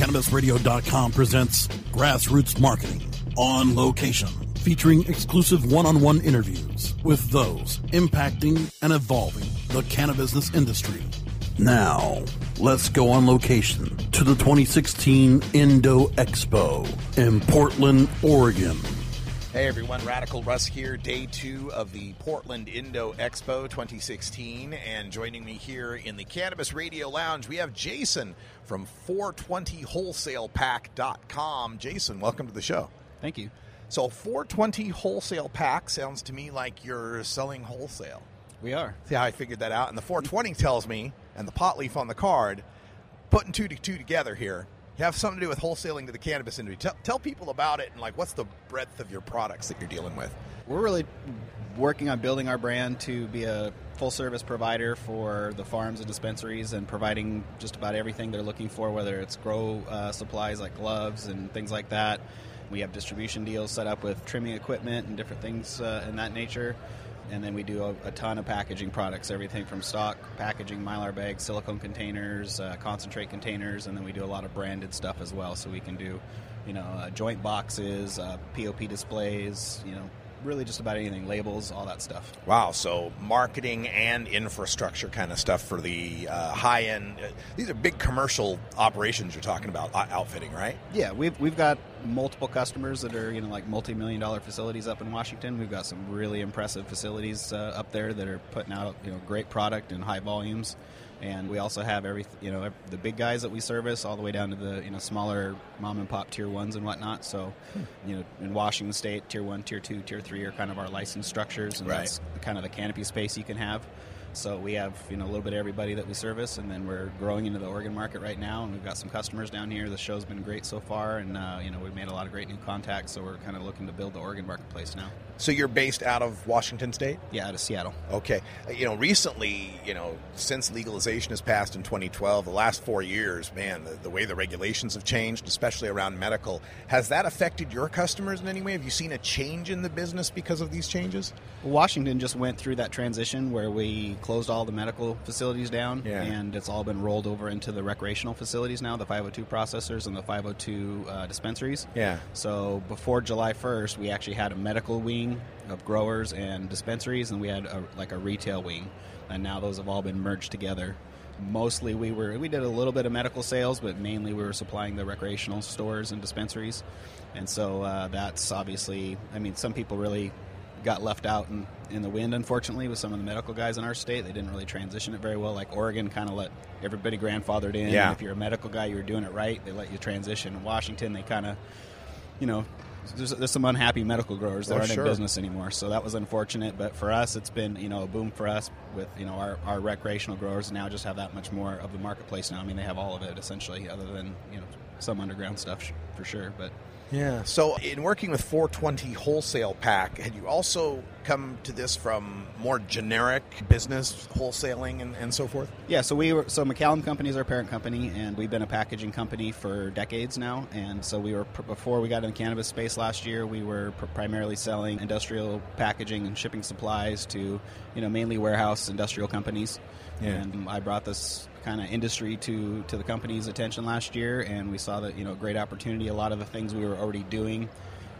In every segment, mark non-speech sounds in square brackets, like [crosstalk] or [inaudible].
CannabisRadio.com presents Grassroots Marketing on location, featuring exclusive one on one interviews with those impacting and evolving the cannabis industry. Now, let's go on location to the 2016 Indo Expo in Portland, Oregon. Hey everyone, Radical Russ here, day two of the Portland Indo Expo 2016. And joining me here in the Cannabis Radio Lounge, we have Jason from 420wholesalepack.com. Jason, welcome to the show. Thank you. So, 420 Wholesale Pack sounds to me like you're selling wholesale. We are. See how I figured that out? And the 420 tells me, and the pot leaf on the card, putting two to two together here, have something to do with wholesaling to the cannabis industry. Tell, tell people about it and like what's the breadth of your products that you're dealing with. We're really working on building our brand to be a full service provider for the farms and dispensaries and providing just about everything they're looking for, whether it's grow uh, supplies like gloves and things like that. We have distribution deals set up with trimming equipment and different things uh, in that nature. And then we do a, a, ton of packaging products, everything from stock packaging, mylar bags, silicone containers, uh, concentrate containers, and then we do a lot of branded stuff as well. So we can do, you know, uh, joint boxes, POP uh, displays, you know, really just about anything, labels, all that stuff. Wow, so marketing and infrastructure kind of stuff for the uh, high end. Uh, these are big commercial operations you're talking about uh, outfitting, right? Yeah, we've we've got multiple customers that are you know like multi million dollar facilities up in Washington. We've got some really impressive facilities uh, up there that are putting out you know great product in high volumes and we also have every you know the big guys that we service all the way down to the you know smaller mom and pop tier ones and whatnot. So, you know, in Washington State, tier one, tier two, tier three are kind of our license structures, and right. that's kind of the canopy space you can have. So we have you know a little bit of everybody that we service, and then we're growing into the Oregon market right now, and we've got some customers down here. The show's been great so far, and uh, you know we've made a lot of great new contacts. So we're kind of looking to build the Oregon marketplace now. So you're based out of Washington State? Yeah, out of Seattle. Okay. Uh, you know, recently, you know, since legalization has passed in 2012, the last four years, man, the, the way the regulations have changed, especially around medical, has that affected your customers in any way? Have you seen a change in the business because of these changes? Washington just went through that transition where we closed all the medical facilities down, yeah. and it's all been rolled over into the recreational facilities now, the 502 processors and the 502 uh, dispensaries. Yeah. So before July 1st, we actually had a medical wing of growers and dispensaries, and we had a, like a retail wing, and now those have all been merged together. Mostly, we were we did a little bit of medical sales, but mainly we were supplying the recreational stores and dispensaries, and so uh, that's obviously. I mean, some people really got left out in, in the wind, unfortunately, with some of the medical guys in our state. They didn't really transition it very well. Like Oregon kind of let everybody grandfathered in. Yeah. If you're a medical guy, you were doing it right. They let you transition. In Washington, they kind of, you know, there's, there's some unhappy medical growers that oh, aren't sure. in business anymore. So that was unfortunate. But for us, it's been you know a boom for us with you know our, our recreational growers now just have that much more of the marketplace now. I mean, they have all of it essentially, other than you know some underground stuff for sure. But yeah. So, in working with 420 Wholesale Pack, had you also come to this from more generic business wholesaling and, and so forth? Yeah. So we were so McCallum Company is our parent company, and we've been a packaging company for decades now. And so we were before we got in the cannabis space last year, we were pr- primarily selling industrial packaging and shipping supplies to you know mainly warehouse industrial companies. Yeah. And I brought this kind of industry to to the company's attention last year, and we saw that you know great opportunity. A lot of the things we were already doing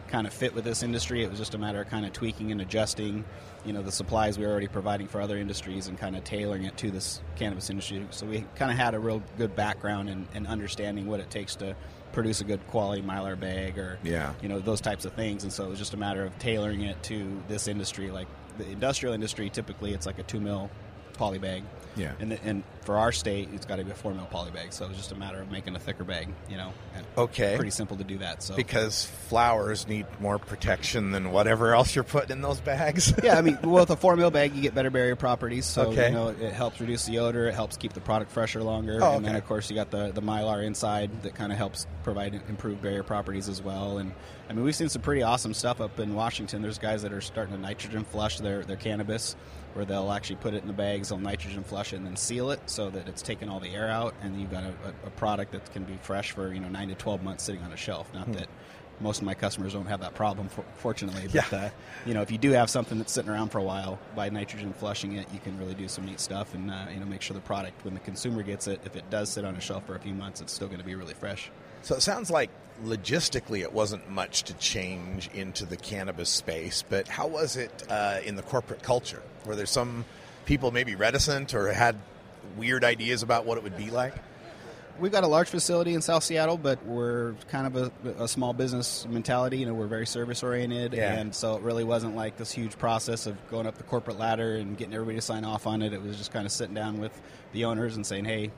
kind of fit with this industry. It was just a matter of kind of tweaking and adjusting, you know, the supplies we were already providing for other industries and kind of tailoring it to this cannabis industry. So we kind of had a real good background in, in understanding what it takes to produce a good quality mylar bag or Yeah. you know those types of things. And so it was just a matter of tailoring it to this industry. Like the industrial industry, typically it's like a two mil poly bag. Yeah. And, the, and for our state, it's got to be a four mil poly bag. So it was just a matter of making a thicker bag. You know. And Okay. Pretty simple to do that. So Because flowers need more protection than whatever else you're putting in those bags. [laughs] yeah, I mean, well, with a four mil [laughs] bag, you get better barrier properties. So Okay. you know, it helps reduce the odor. It helps keep the product fresher longer. Oh, And then, of course, you got the the mylar inside that kind of helps provide improved barrier properties as well. And I mean, we've seen some pretty awesome stuff up in Washington. There's guys that are starting to nitrogen flush their their cannabis, where they'll actually put it in the bags, they'll nitrogen flush it, and then seal it so that it's taking all the air out, and you've got a, a, product that can be fresh for you know nine to twelve months sitting on a shelf. Not that most of my customers don't have that problem, for, fortunately. But Yeah. uh, you know, if you do have something that's sitting around for a while, by nitrogen flushing it, you can really do some neat stuff, and uh, you know, make sure the product when the consumer gets it, if it does sit on a shelf for a few months, it's still going to be really fresh. So it sounds like logistically it wasn't much to change into the cannabis space, but how was it uh, in the corporate culture? Were there some people maybe reticent or had weird ideas about what it would be like? We've got a large facility in South Seattle, but we're kind of a, a small business mentality. You know, we're very service oriented, Yeah. and so it really wasn't like this huge process of going up the corporate ladder and getting everybody to sign off on it. It was just kind of sitting down with the owners and saying, "Hey,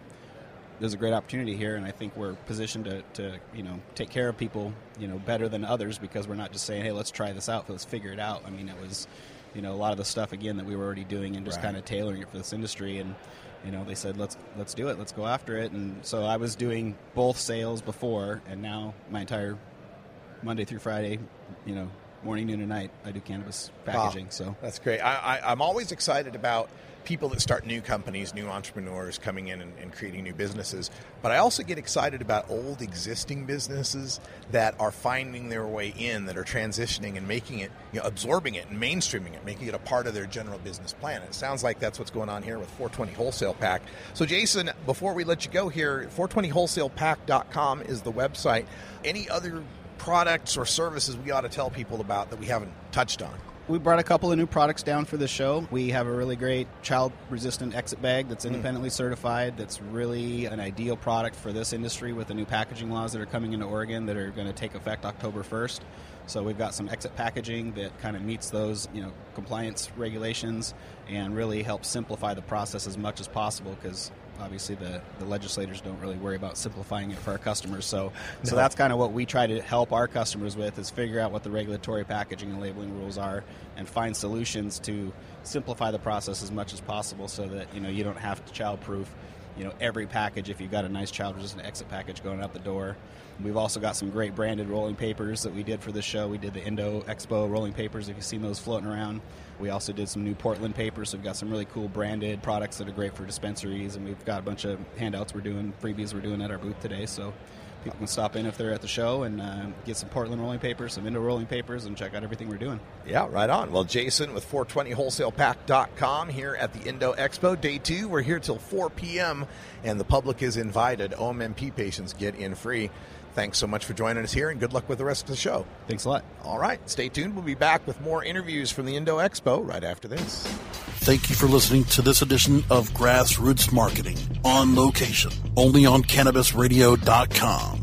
there's a great opportunity here, and I think we're positioned to, to you know take care of people you know better than others because we're not just saying, hey, let's try this out, let's figure it out. I mean, it was you know a lot of the stuff again that we were already doing and just Right. kind of tailoring it for this industry and. You know, they said let's let's do it, let's go after it, and so I was doing both sales before, and now my entire Monday through Friday, you know, morning, noon, and night, I do cannabis packaging. Wow. So That's great. I, I, I'm always excited about people that start new companies, new entrepreneurs coming in and, and creating new businesses. But I also get excited about old existing businesses that are finding their way in, that are transitioning and making it, you know, absorbing it and mainstreaming it, making it a part of their general business plan. It sounds like that's what's going on here with 420 Wholesale Pack. So, Jason, before we let you go here, 420wholesalepack.com is the website. Any other products or services we ought to tell people about that we haven't touched on? We brought a couple of new products down for the show. We have a really great child resistant exit bag that's hmm. independently certified, that's really an ideal product for this industry with the new packaging laws that are coming into Oregon that are going to take effect October 1st. So we've got some exit packaging that kind of meets those, you know, compliance regulations and really helps simplify the process as much as possible because obviously the, the legislators don't really worry about simplifying it for our customers. So so that's kind of what we try to help our customers with is figure out what the regulatory packaging and labeling rules are and find solutions to simplify the process as much as possible so that you know you don't have to childproof you know every package if you've got a nice child resistant exit package going out the door. We've also got some great branded rolling papers that we did for this show. We did the Indo Expo rolling papers if you've seen those floating around. We also did some new Portland papers. So we've got some really cool branded products that are great for dispensaries, and we've got a bunch of handouts we're doing, freebies we're doing at our booth today. So people can stop in if they're at the show and uh, get some Portland rolling papers, some Indo rolling papers, and check out everything we're doing. Yeah, right on. Well, Jason with 420wholesalepack.com here at the Indo Expo. Day two, we're here till 4 p.m., and the public is invited. OMMP patients get in free. Thanks so much for joining us here, and good luck with the rest of the show. Thanks a lot. All right, stay tuned. We'll be back with more interviews from the Indo Expo right after this. Thank you for listening to this edition of Grassroots Marketing on location, only on CannabisRadio.com.